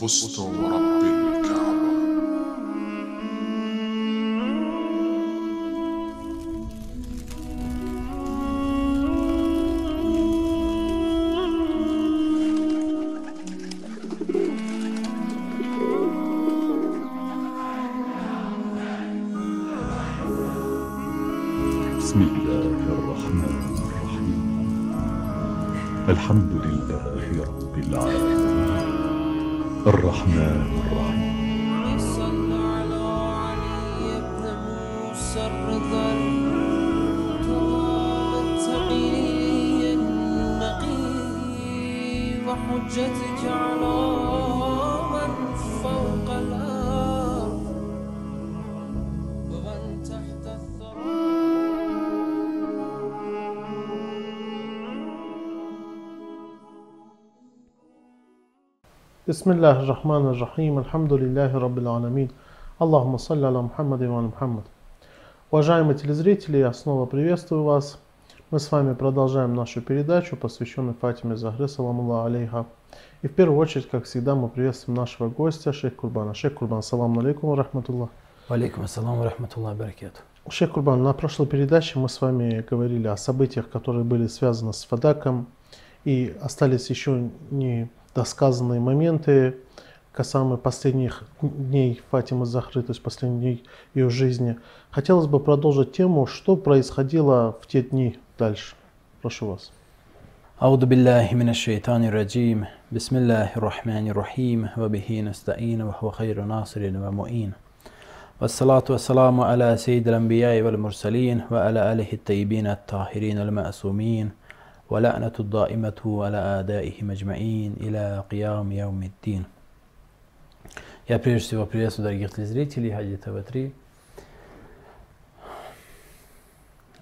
فزت ورب بسم الله الرحمن الرحيم الحمد لله رب العالمين اللهم صل على محمد и على Мухаммад. Уважаемые телезрители, я снова приветствую вас. Мы с вами продолжаем нашу передачу, посвященную Фатиме Захре, саламу алейха. И в первую очередь, как всегда, мы приветствуем нашего гостя, шейх Курбана. Шейх Курбан, салам алейкум, рахматуллах. Алейкум ассалам ва рахматуллахи ва баракатуh. Шейх Курбан, на прошлой передаче мы с вами говорили о событиях, которые были связаны с Фадаком, и остались еще не досказанные моменты касаемо последних дней Фатимы Захры, то есть последних дней ее жизни. Хотелось бы продолжить тему, что происходило в те дни дальше. Прошу вас. أعوذ بالله من الشيطان الرجيم بسم الله الرحمن الرحيم وبه نستعين وهو خير ناصر ومؤين والصلاة والسلام على سيد الأنبياء والمرسلين وعلى آله الطيبين الطاهرين المأسومين ولعنة الدائمة على آدائهم أجمعين إلى قيام يوم الدين Я прежде всего приветствую дорогих телезрителей Хади ТВ-3.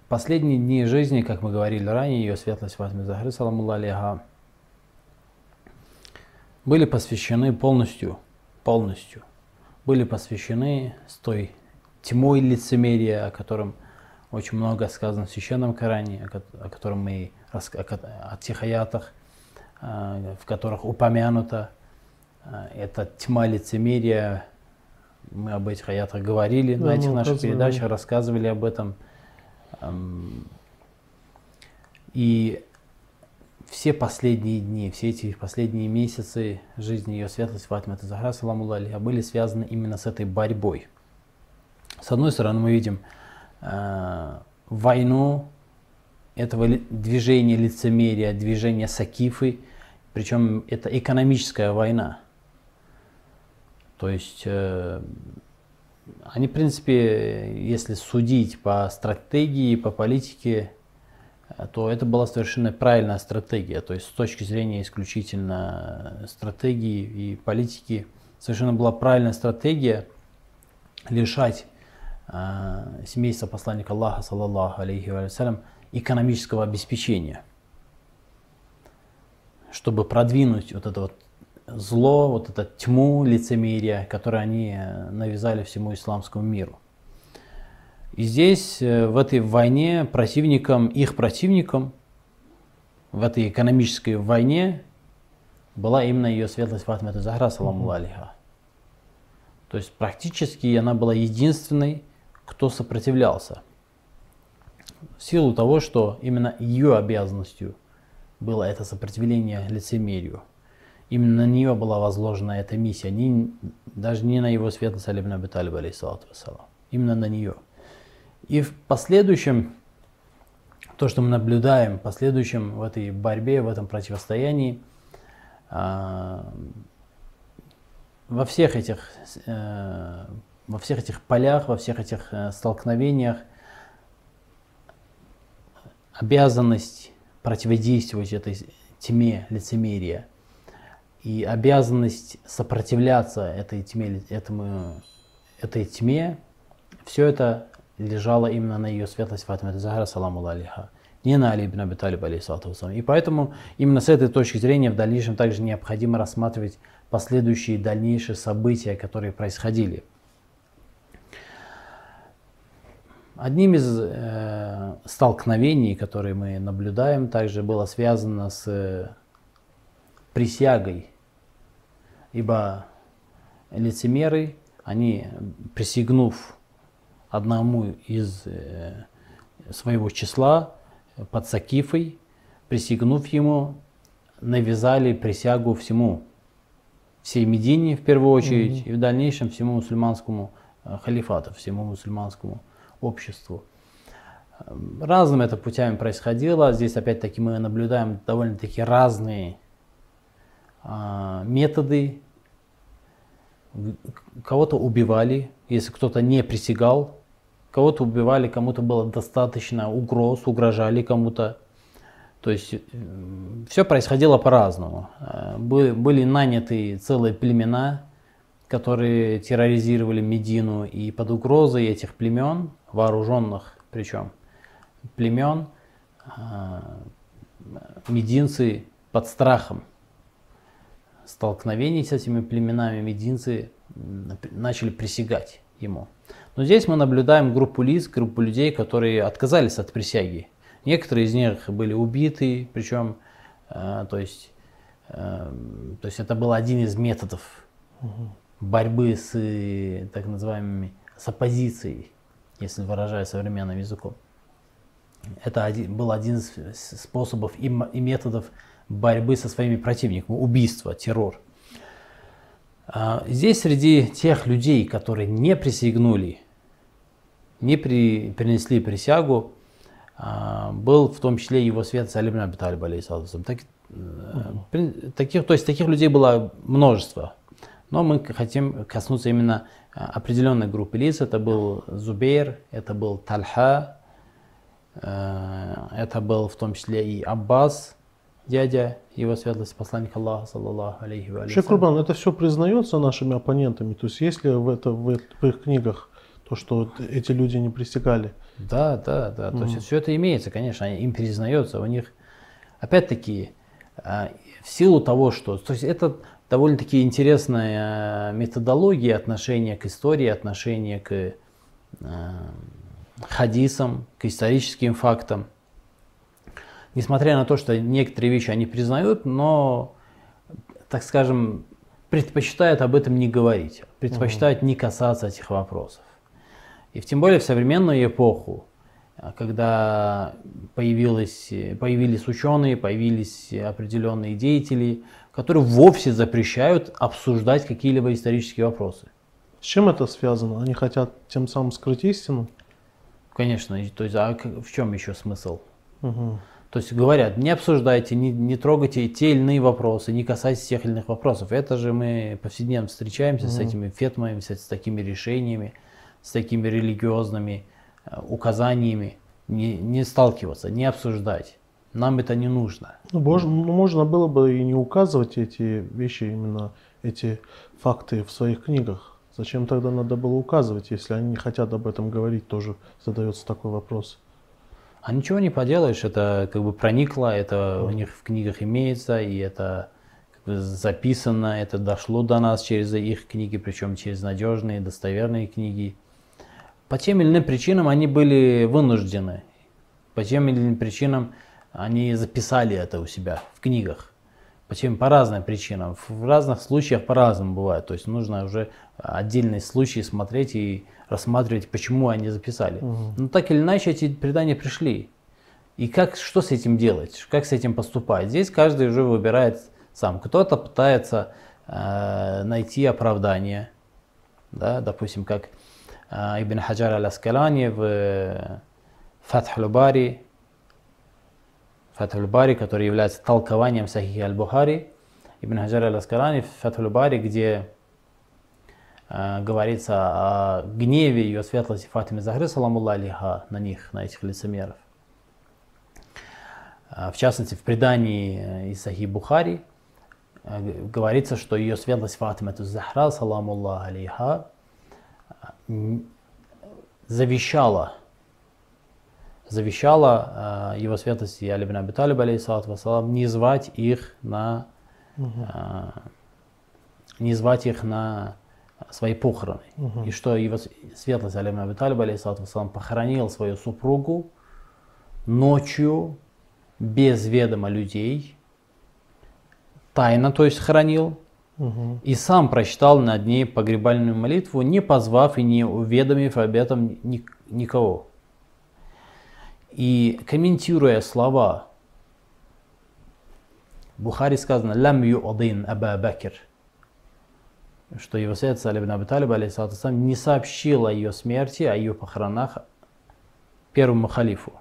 Последние дни жизни, как мы говорили ранее, ее светлость Фатима Захры, саламу алейха, были посвящены полностью, полностью, были посвящены с той тьмой лицемерия, о котором очень много сказано в Священном Коране, о ко- о котором мы о о тех аятах, а, в которых упомянуто а, эта тьма лицемерия. Мы об этих аятах говорили Да, на этих наших передачах, рассказывали об этом. Ам, И все последние дни, все эти последние месяцы жизни ее светлости Фатима Захра, саламу были связаны именно с этой борьбой. С одной стороны, мы видим э, войну этого движения лицемерия, движения Сакифы, причем это экономическая война. То есть э, они, в принципе, если судить по стратегии, по политике, э, то это была совершенно правильная стратегия. То есть с точки зрения исключительно э, стратегии и политики, совершенно была правильная стратегия лишать э, семейства посланника Аллаха, саллаллаху алейхи вассалям, экономического обеспечения, чтобы продвинуть вот это вот зло, вот это тьму лицемерия, которое они э, навязали всему исламскому миру. И здесь, э, в этой войне, противником, их противником, в этой экономической войне, была именно ее светлость Фатима Захра, саламу алейха. То есть практически она была единственной, кто сопротивлялся. В силу того, что именно ее обязанностью было это сопротивление лицемерию. Именно на нее была возложена эта миссия, не, даже не на его светлость Алибн Аби Талиб, алейхиссалату вассалам. Именно на нее. И в последующем, то, что мы наблюдаем, в последующем в этой борьбе, в этом противостоянии, а, во всех этих, э, во всех этих полях, во всех этих э, столкновениях обязанность противодействовать этой тьме лицемерия и обязанность сопротивляться этой тьме, этому, этой тьме, все это лежало именно на ее светлость Фатима Захара, саламу алейха, не на Али ибн Аби Талиб. И поэтому именно с этой точки зрения в дальнейшем также необходимо рассматривать последующие дальнейшие события, которые происходили. Одним из э, столкновений, которые мы наблюдаем, также было связано с э, присягой. Ибо лицемеры, они, присягнув одному из э, своего числа под Сакифой, присягнув ему, навязали присягу всему, всей Медине в первую очередь, и в дальнейшем всему мусульманскому э, халифату, всему мусульманскому обществу. Эм, Разными это путями происходило. Здесь опять-таки мы наблюдаем довольно-таки разные а, методы. Кого-то убивали, если кто-то не присягал. Кого-то убивали, кому-то было достаточно угроз, угрожали кому-то. То есть все происходило по-разному. Э, бы- Были наняты целые племена, которые терроризировали Медину, и под угрозой этих племен, вооруженных причем племен, э, мединцы под страхом столкновений с этими племенами, мединцы начали присягать ему. Но здесь мы наблюдаем группу лиц, группу людей, которые отказались от присяги. Некоторые из них были убиты, причем, э, то есть, э, то есть это был один из методов борьбы с э, так называемыми с оппозицией, если выражая современным языком. Это один, был один из способов и, и методов борьбы со своими противниками, убийство, террор. А, Здесь среди тех людей, которые не присягнули, не при, принесли присягу, а, был в том числе его свет Алибн Аби Талиб, алейхиссалату так, при- таких, то есть таких людей было множество. Но мы хотим коснуться именно а, определенной группы лиц. Это был Зубейр, это был Тальха, э, это был в том числе и Аббас, дядя его светлости посланника Аллаха, саллаллаху алейхи ва Шейх. Курбан, это все признается нашими оппонентами? То есть есть ли в, это, в, э- в их книгах то, что эти люди не присягали? Да, да, да. То есть все это имеется, конечно, им признается. У них, опять-таки, а, в силу того, что... То есть это довольно-таки интересная а, методология отношения к истории, отношения к а, хадисам, к историческим фактам. Несмотря на то, что некоторые вещи они признают, но, так скажем, предпочитают об этом не говорить, предпочитают не касаться этих вопросов. И в, тем более в современную эпоху, а, когда появилось, э, появились ученые, появились определенные деятели, которые вовсе запрещают обсуждать какие-либо исторические вопросы. С чем это связано? Они хотят тем самым скрыть истину? Конечно, то есть, а в чем еще смысл? Мгм. То есть говорят, не обсуждайте, не, не трогайте те или иные вопросы, не касайтесь тех или иных вопросов. Это же мы повседневно встречаемся с этими фетмами, с, с такими решениями, с такими религиозными э, указаниями. Не, не сталкиваться, не обсуждать. Нам это не нужно. Ну, бож- ну, можно было бы и не указывать эти вещи, именно эти факты в своих книгах. Зачем тогда надо было указывать, если они не хотят об этом говорить, тоже задается такой вопрос. А ничего не поделаешь, это как бы проникло, это у них в книгах имеется, и это как бы записано, это дошло до нас через их книги, причем через надежные, достоверные книги. По тем или иным причинам они были вынуждены, по тем или иным причинам они записали это у себя в книгах. По тем по разным причинам. В разных случаях по-разному бывает. То есть нужно уже отдельные случаи смотреть и рассматривать, почему они записали. Но так или иначе эти предания пришли. И как, что с этим делать, как с этим поступать? Здесь каждый уже выбирает сам. Кто-то пытается э, найти оправдание, да, допустим, как э, Ибн Хаджар аль-Аскалани в э, Фатх бари Фатх бари который является толкованием Сахихи аль-Бухари, Ибн Хаджар аль-Аскалани в Фатх бари где э, говорится о гневе ее светлости Фатимы Захры, саламулла алиха, на них, на этих лицемеров. А, В частности, в предании э, из Сахи Бухари э, говорится, что ее светлость Фатима Захра, саламулла алейха, а, м, завещала, завещала э, его светлости Али бин Аби Талиб, вассалам, не звать их на, э, не звать их на свои похороны. И что его светлость Алим Аби Талиб, вассалам, похоронил свою супругу ночью без ведома людей, тайно, то есть хранил, Мгм. и сам прочитал над ней погребальную молитву, не позвав и не уведомив об этом ни- никого. И комментируя слова Бухари сказано «Лам ю'адин Аба Бакр», что его святость Али ибн Аби Талиб, алейхиссалату вассалам, не сообщил о ее смерти, о ее похоронах первому халифу.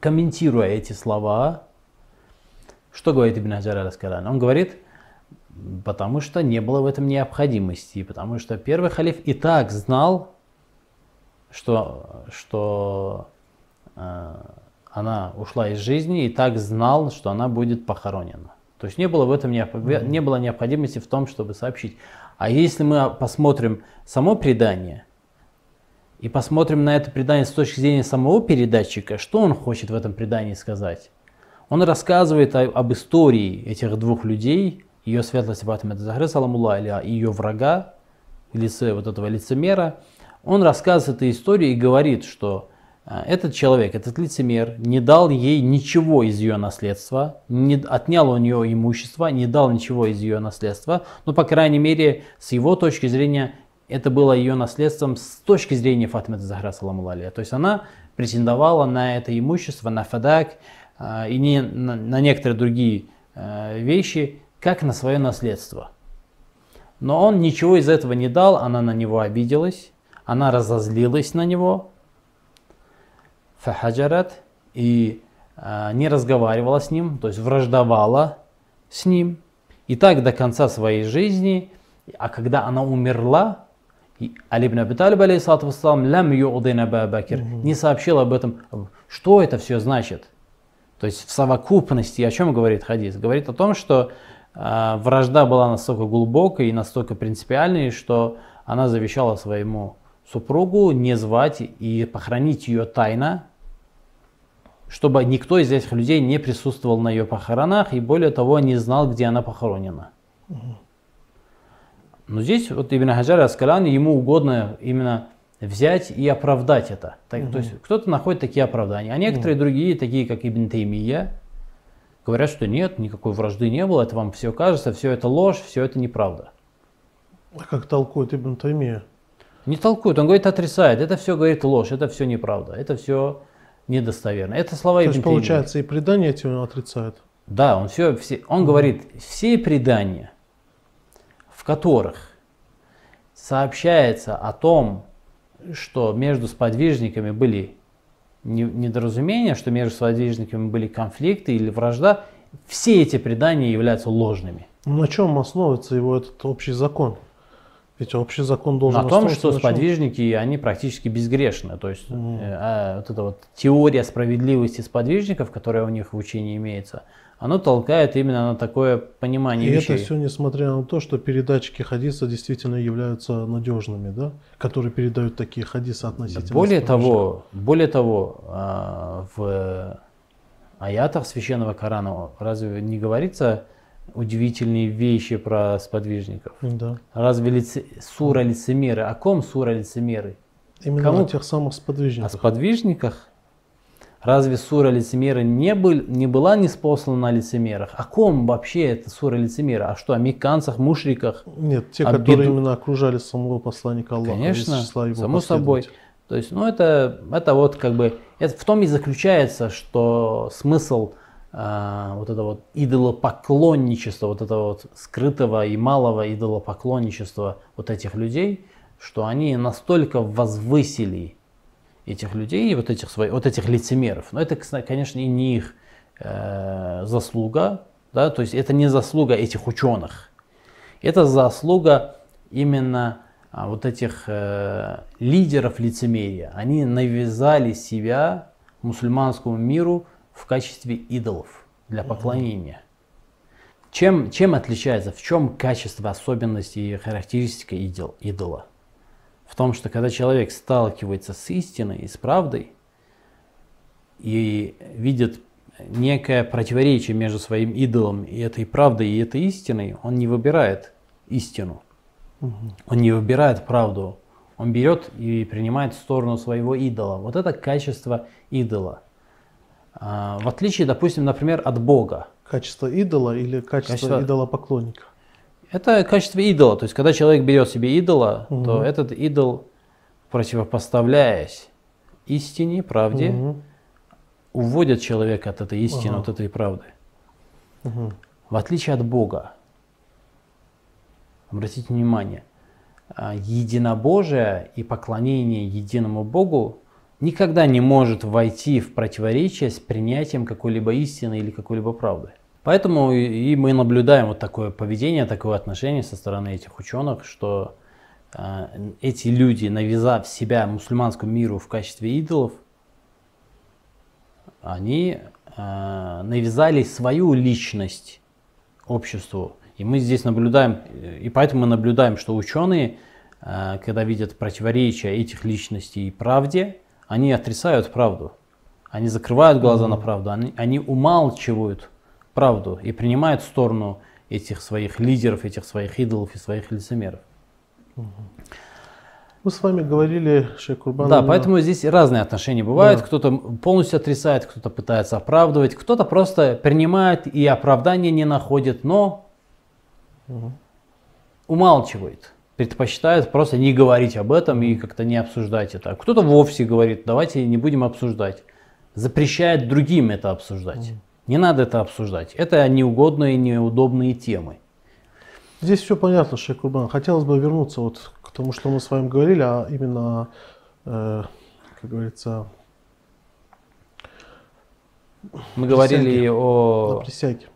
Комментируя эти слова, что говорит Ибн Хаджар аль Он говорит, потому что не было в этом необходимости, потому что первый халиф и так знал, что, что э, она ушла из жизни, и так знал, что она будет похоронена. То есть не было в этом не было необходимости в том, чтобы сообщить. А если мы посмотрим само предание и посмотрим на это предание с точки зрения самого передатчика, что он хочет в этом предании сказать? Он рассказывает о- об истории этих двух людей, ее светлости Фатима Захры, саламулла, или ее врага, лице вот этого лицемера. Он рассказывает эту историю и говорит, что а, этот человек, этот лицемер, не дал ей ничего из ее наследства, не отнял у нее имущество, не дал ничего из ее наследства, но, по крайней мере, с его точки зрения, это было ее наследством с точки зрения Фатимы Захра, саламу алейха. То есть она претендовала на это имущество, на фадак а, и не, на, на некоторые другие а, вещи, как на свое наследство. Но он ничего из этого не дал, она на него обиделась, она разозлилась на него, фахаджарат, и а, не разговаривала с ним, то есть враждовала с ним. И так до конца своей жизни, а когда она умерла, и Али ибн Аби Талиб, алейхиссалату вассалам, лям ю'дин Аба Бакр, не сообщил об этом, что это все значит. То есть в совокупности, о чем говорит хадис? Говорит о том, что э, вражда была настолько глубокой и настолько принципиальной, что она завещала своему супругу не звать и похоронить ее тайно, чтобы никто из этих людей не присутствовал на ее похоронах и более того не знал, где она похоронена. Но здесь вот Ибн Хаджар Аскалян, ему угодно именно взять и оправдать это. Так, То есть кто-то находит такие оправдания, а некоторые другие, такие как Ибн Таймия, говорят, что нет, никакой вражды не было, это вам все кажется, все это ложь, все это неправда. А как толкует Ибн Таймия? Не толкует, он говорит, отрицает, это все говорит ложь, это все неправда, это все недостоверно. Это слова То Ибн есть, получается, и предание эти он отрицает. Да, он все, все, он говорит, все предания, в которых сообщается о том, что между сподвижниками были не- недоразумения, что между сподвижниками были конфликты или вражда, все эти предания являются ложными. Ну, На чем основывается его этот общий закон? Ведь общий закон должен На том, что сподвижники, они практически безгрешны. То есть э, а вот эта вот теория справедливости сподвижников, которая у них в учении имеется, она толкает именно на такое понимание И вещей. это все несмотря на то, что передатчики хадиса действительно являются надежными, да? Которые передают такие хадисы относительно. Более сподвижников. того, более того, а, в аятах священного Корана разве не говорится удивительные вещи про сподвижников? Да. Разве лице- сура лицемеры? О ком сура лицемеры? Именно Кому? о тех самых О сподвижниках. сподвижниках? Разве сура лицемеры не, был, не была неспослана на лицемерах? О ком вообще это сура лицемера? А что, о мекканцах, мушриках? Нет, те, А которые именно окружали самого посланника Аллаха. Конечно, его само собой. То есть, ну это, это вот как бы, это в том и заключается, что смысл а, вот этого вот идолопоклонничества, вот этого вот скрытого и малого идолопоклонничества вот этих людей, что они настолько возвысили этих людей, вот этих, своих, вот этих лицемеров. Но это, конечно, и не их э, заслуга, да, то есть это не заслуга этих ученых. Это заслуга именно а, вот этих э, лидеров лицемерия. Они навязали себя мусульманскому миру в качестве идолов для поклонения. Чем, чем отличается, в чем качество, особенности и характеристика идол, идола? В том, что когда человек сталкивается с истиной и с правдой и видит некое противоречие между своим идолом и этой правдой и этой истиной, он не выбирает истину. Он не выбирает правду. Он берет и принимает сторону своего идола. Вот это качество идола. А, В отличие, допустим, например, от Бога. Качество идола или качество, Качество- идолопоклонника? Это качество идола. То есть, когда человек берет себе идола, то Мгм. этот идол, противопоставляясь истине, правде, Мгм. уводит человека от этой истины, Ага. от этой правды. Мгм. В отличие от Бога, обратите внимание, а, единобожие и поклонение единому Богу никогда не может войти в противоречие с принятием какой-либо истины или какой-либо правды. Поэтому и мы наблюдаем вот такое поведение, такое отношение со стороны этих ученых, что а, эти люди, навязав себя мусульманскому миру в качестве идолов, они а, навязали свою личность обществу. И мы здесь наблюдаем, э, и поэтому мы наблюдаем, что ученые, а, когда видят противоречия этих личностей и правде, они отрицают правду. Они закрывают глаза на правду, они, они умалчивают правду и принимают сторону этих своих лидеров, этих своих идолов и своих лицемеров. Мы с вами говорили, Шейх Курбан, Да, поэтому здесь разные отношения бывают. Да. Кто-то полностью отрицает, кто-то пытается оправдывать, кто-то просто принимает и оправдания не находит, но умалчивает, предпочитает просто не говорить об этом и как-то не обсуждать это. А Кто-то вовсе говорит, давайте не будем обсуждать. Запрещает другим это обсуждать. Не надо это обсуждать. Это неугодные, неудобные темы. Здесь все понятно, Шейх Курбан. Хотелось бы вернуться вот к тому, что мы с вами говорили, а именно, э, как говорится, Мы говорили Присяги. на о присяге.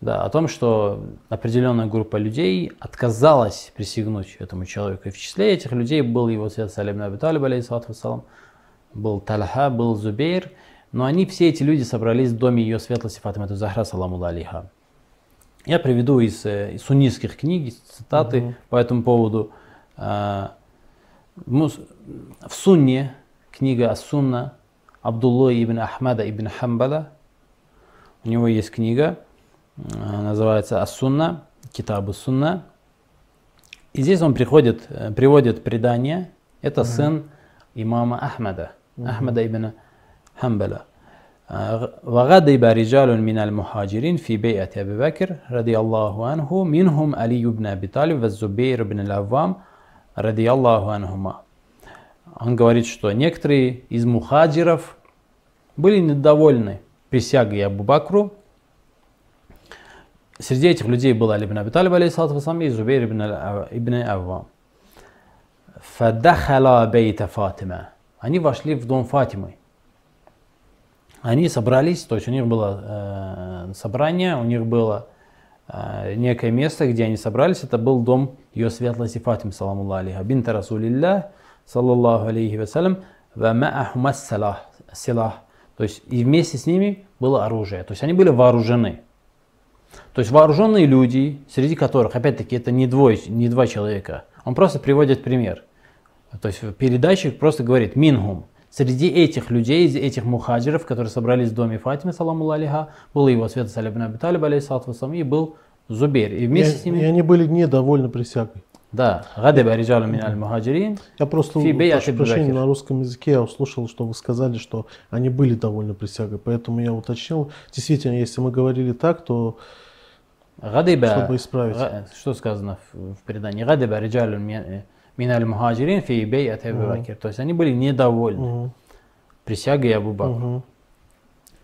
Да, о том, что определенная группа людей отказалась присягнуть этому человеку. И в числе этих людей был его свят Салим Аби Талиб, вассалам, был Талха, был Зубейр. Но они, все эти люди собрались в доме ее светлости Фатимату Захра, саламу алейха. Я приведу из, э, из суннитских книг из цитаты по этому поводу. А, В Сунне, книга Ас-Сунна, Абдулла ибн Ахмада ибн Хамбала, у него есть книга, называется Ас-Сунна, Китабу Сунна. И здесь он приходит, э, приводит предание. Это сын имама Ахмада, Ахмада ибн Хамбала. آه، وغضب رجال من المهاجرين في بيعة أبي بكر رضي الله عنه منهم علي بن أبي طالب والزبير بن العوام رضي الله عنهما. Он говорит, что некоторые из мухаджиров были недовольны присягой Абу Бакру. Среди этих людей был Али ибн Аби Талиб, алейхиссалату вассалам, и Зубейр ибн, ибн Аввам. Фадахала бейта Фатима. Они вошли в дом Фатимы. Они собрались, то есть у них было э, собрание, у них было э, некое место, где они собрались. Это был дом ее светлости Фатимы, саламу алейха, бинта Расулилля, саллаллаху алейхи вассалям, ва ма'ахума салах, силах. То есть и вместе с ними было оружие. То есть они были вооружены. То есть вооруженные люди, среди которых, опять-таки, это не, двое, не два человека. Он просто приводит пример. То есть передатчик просто говорит «минхум». Среди этих людей, из этих мухаджиров, которые собрались в доме Фатимы, саламу алейха, был его свет Салиб ибн Аби Талиб, алейхиссалату и был Зубейр. И вместе с И, и ними, они были недовольны присягой. да, гадаба риджалу мин аль мухаджирин, Я просто, прошу прощения, на русском языке я услышал, что вы сказали, что они были довольны присягой. Поэтому я уточнил. Действительно, если мы говорили так, то гадаба, Чтобы исправить. что сказано в, в предании, гадаба риджалу мин мин аль мухаджирин фи бейат Аби Бакр. То есть они были недовольны мгм, присягой Абу Бакру. мгм.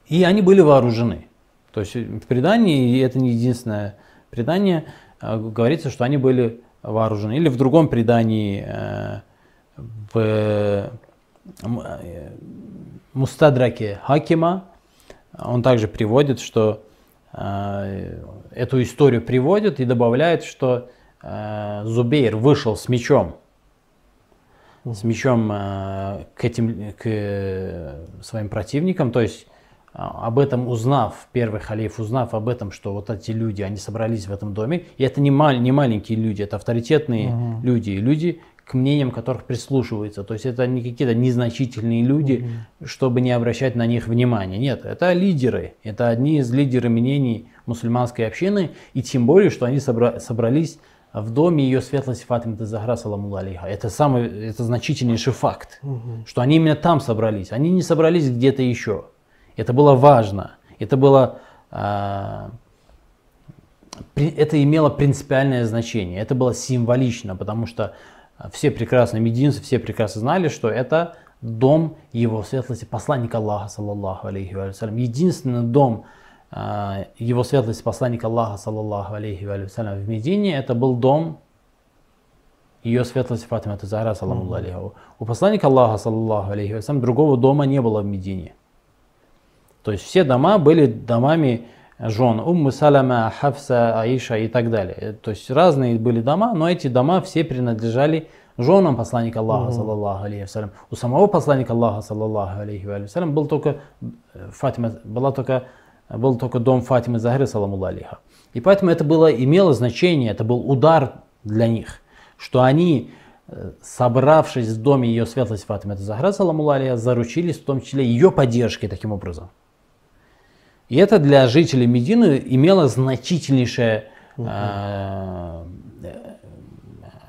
И они были вооружены. То есть в предании, и это не единственное предание, э, говорится, что они были вооружены. Или в другом предании э, в э, Мустадраке Хакима, он также приводит, что эту историю приводит и добавляет, что э, Зубейр вышел с мечом. С мечом э, к этим к э, своим противникам, то есть э, об этом узнав, первый халиф узнав об этом, что вот эти люди, они собрались в этом доме, и это не, мал- не маленькие люди, это авторитетные люди, и люди, к мнениям которых прислушиваются, то есть это не какие-то незначительные люди, чтобы не обращать на них внимания, нет, это лидеры, это одни из лидеров мнений мусульманской общины, и тем более, что они собра- собрались в доме ее светлости Фатимы Захра, саламу алейха. Это самый, это значительнейший факт, что они именно там собрались. Они не собрались где-то еще. Это было важно. Это было, а, это имело принципиальное значение. Это было символично, потому что все прекрасно, мединцы, все прекрасно знали, что это дом его светлости посланника Аллаха, саллаллаху алейхи ва салям. Единственный дом его светлости посланника Аллаха, саллаллаху алейхи ва салям, в Медине, это был дом ее светлости Фатима Захра, саламу алейха. У посланника Аллаха, саллаллаху алейхи ва салям, другого дома не было в Медине. То есть все дома были домами жен Уммы Салама, Хафса, Аиша и так далее. То есть разные были дома, но эти дома все принадлежали женам посланника Аллаха, саллаллаху алейхи вассалям. У самого посланника Аллаха, саллаллаху алейхи вассалям, был только э, Фатима, была только, был только дом Фатимы Захры, саламу алейха. И поэтому это было, имело значение, это был удар для них, что они, э, собравшись в доме ее светлости Фатимы Захра, саламу алейха, заручились в том числе ее поддержкой таким образом. И это для жителей Медины имело значительнейшее э,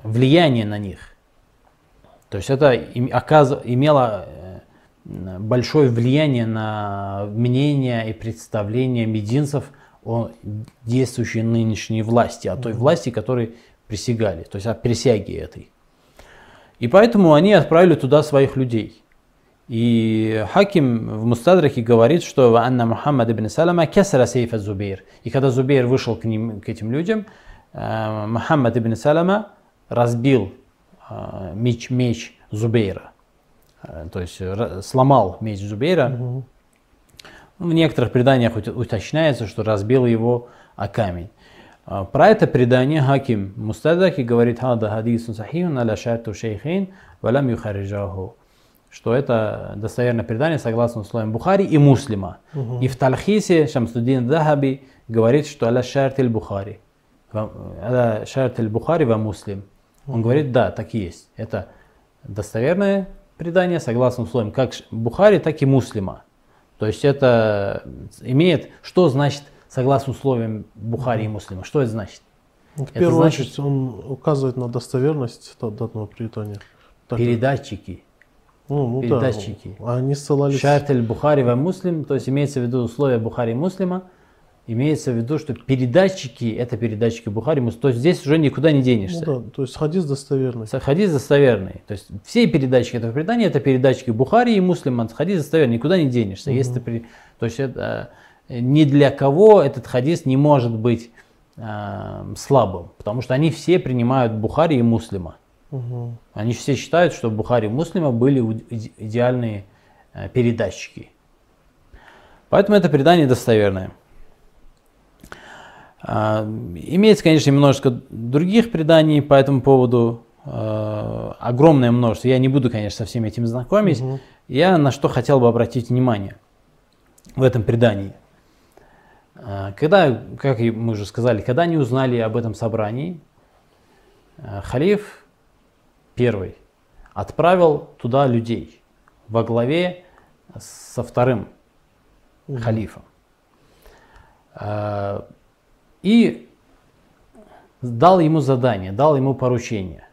влияние на них. То есть это им- оказ- имело э, большое влияние на мнение и представление мединцев о действующей нынешней власти, о той власти, которой присягали, то есть о присяге этой. И поэтому они отправили туда своих людей. И Хаким в Мустадрахе говорит, что Анна Мухаммад ибн Салама кесара сейфа Зубейр. И когда Зубейр вышел к, ним, к этим людям, э, Мухаммад ибн Салама разбил э, меч, меч Зубейра. Э, То есть ра- сломал меч Зубейра. В некоторых преданиях ут- уточняется, что разбил его о камень. А, Про это предание Хаким Мустадаки говорит «Хада хадисун сахихун аля шарту шейхин валям юхариджаху» что это достоверное предание согласно условиям Бухари и Муслима. И в Талхисе Шамсуддин Дахаби говорит, что аля шарт Бухари. Аля шарт Бухари ва Муслим. Он говорит, да, так и есть. Это достоверное предание согласно условиям как Бухари, так и Муслима. То есть это имеет, что значит согласно условиям Бухари и Муслима? Что это значит? Ну, В Это первую значит- очередь он указывает на достоверность данного предания. Так, Передатчики. ну, ну да, передатчики. ну, Они ссылались... Шартель Бухари ва Муслим, то есть имеется в виду условия Бухари и Муслима, имеется в виду, что передатчики это передатчики Бухари. То есть здесь уже никуда не Ну денешься. да, то есть хадис достоверный. Хадис достоверный. То есть все передатчики этого предания это передатчики Бухари и Муслима. Хадис достоверный, никуда не денешься. Если ты при... То есть это э, ни для кого этот хадис не может быть э, слабым, потому что они все принимают Бухари и Муслима. Мгм. Они все считают, что Бухари и Муслима были идеальные э, передатчики. Поэтому это предание достоверное. А, Имеется, конечно, немножко других преданий по этому поводу, э, огромное множество. Я не буду, конечно, со всеми этим знакомить. Я на что хотел бы обратить внимание в этом предании. А, Когда, как мы уже сказали, когда они узнали об этом собрании, халиф первый отправил туда людей во главе со вторым халифом. И дал ему задание, дал ему поручение.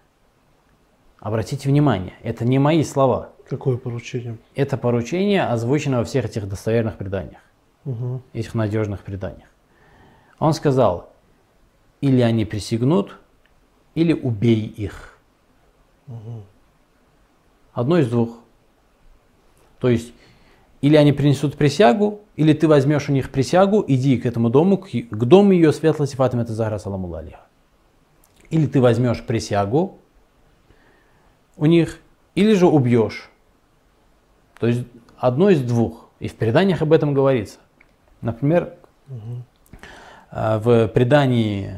Обратите внимание, это не мои слова. Какое поручение? Это поручение озвучено во всех этих достоверных преданиях, Мгм. этих надежных преданиях. Он сказал, или они присягнут, или убей их. Одно из двух. То есть, или они принесут присягу, или ты возьмешь у них присягу, иди к этому дому, к, к дому ее светлости Фатима Захра Саламу. Или ты возьмешь присягу у них, или же убьешь. То есть одно из двух. И в преданиях об этом говорится. Например, э, в предании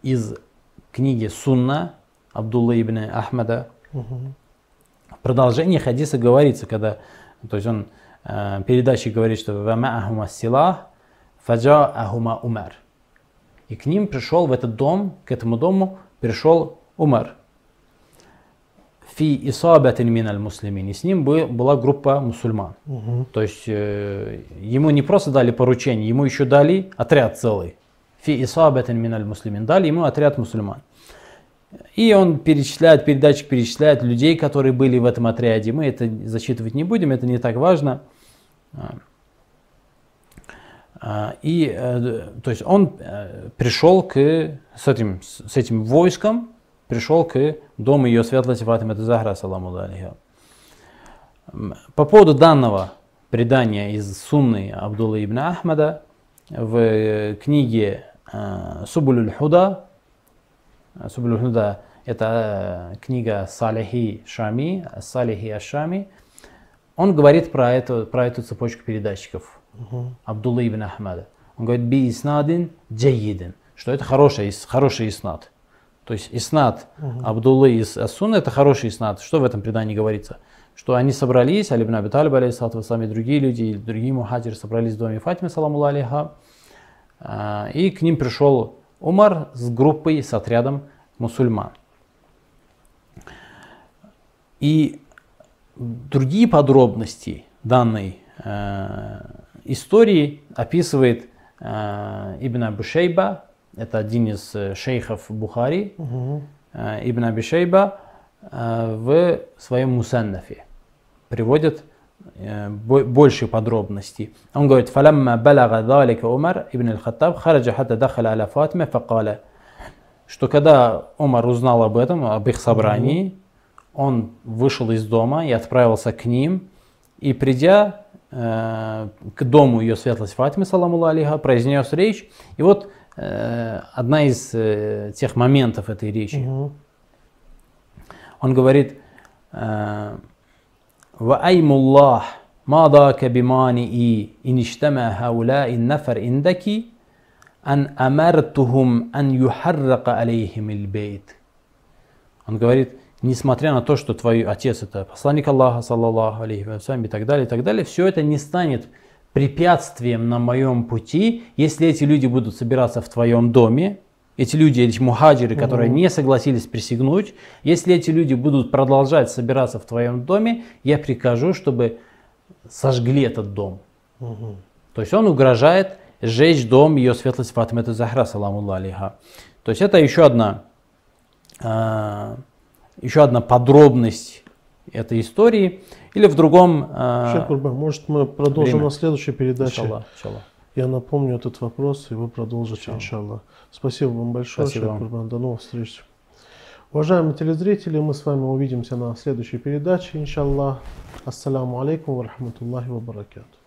из книги Сунна Абдулла ибн Ахмада в продолжении хадиса говорится, когда, то есть он, э, передатчик говорит, что «Вама'ахума силах, фаджа'ахума умар». И к ним пришел в этот дом, к этому дому пришел Умар. Фи исабатин миналь муслимин. И с ним бы- была группа мусульман. То есть э, ему не просто дали поручение, ему еще дали отряд целый. фи исабатин миналь муслимин. Дали ему отряд мусульман. И он перечисляет, передатчик перечисляет людей, которые были в этом отряде. Мы это зачитывать не будем, это не так важно. А, а, И, э, то есть он э, пришел к, с этим, с этим войском, пришел к дому ее светлости Фатима Захра, саламу алейха. М, По поводу данного предания из Сунны Абдулла ибн Ахмада в э, книге Субулюль Худа, Субулюль Худа это э, книга Салихи Шами, Салихи Ашами, он говорит про эту, про эту цепочку передатчиков. Абдулла ибн Ахмада. Он говорит, би иснадин джайидин, что это хороший, хороший иснад. То есть иснад Абдуллы из Асуна это хороший иснад. Что в этом предании говорится? Что они собрались, Али ибн Аби Талиб, алейхиссалату вассалам, и другие люди, и другие мухаджиры собрались в доме Фатимы, саламу алейха, а, и к ним пришел Умар с группой, с отрядом мусульман. И другие подробности данной э, истории описывает э, Ибн Абу Шейба, это один из э, шейхов Бухари, э, Ибн Аби Шейба э, в своем Мусаннафе приводит Э, больше подробностей. Он говорит, «Фалямма балага далика Умар ибн аль-Хаттаб хараджа хатта дахаля аля Фатима факаля». Что когда Умар узнал об этом, об их собрании, он вышел из дома и отправился к ним, и придя э, к дому ее светлости Фатимы, саламу алейха, произнес речь. И вот э, одна из э, тех моментов этой речи. Угу. Он говорит, э, Ve eymullah ma بمانئي إن اجتمع هؤلاء النفر عندك أن أمرتهم أن يحرق عليهم البيت. Он говорит, несмотря на то, что твой отец это посланник Аллаха, саллаллаху алейхи вассалям и так далее, и так далее, все это не станет препятствием на моем пути, если эти люди будут собираться в твоем доме, эти люди, эти мухаджиры, которые не согласились присягнуть, если эти люди будут продолжать собираться в твоем доме, я прикажу, чтобы сожгли этот дом. То есть он угрожает сжечь дом ее светлости Фатимы Захра, саламу алейха. То есть это еще одна, а, еще одна подробность этой истории. Или в другом... а, Шейх может мы продолжим время. на следующей передаче? иншаллах, иншаллах. Я напомню этот вопрос, и вы продолжите, иншаллах. Спасибо вам большое, Спасибо Шейх. Курбан. До новых встреч. Уважаемые телезрители, мы с вами увидимся на следующей передаче, иншаллах. Ассаламу алейкум ва рахматуллахи ва баракату.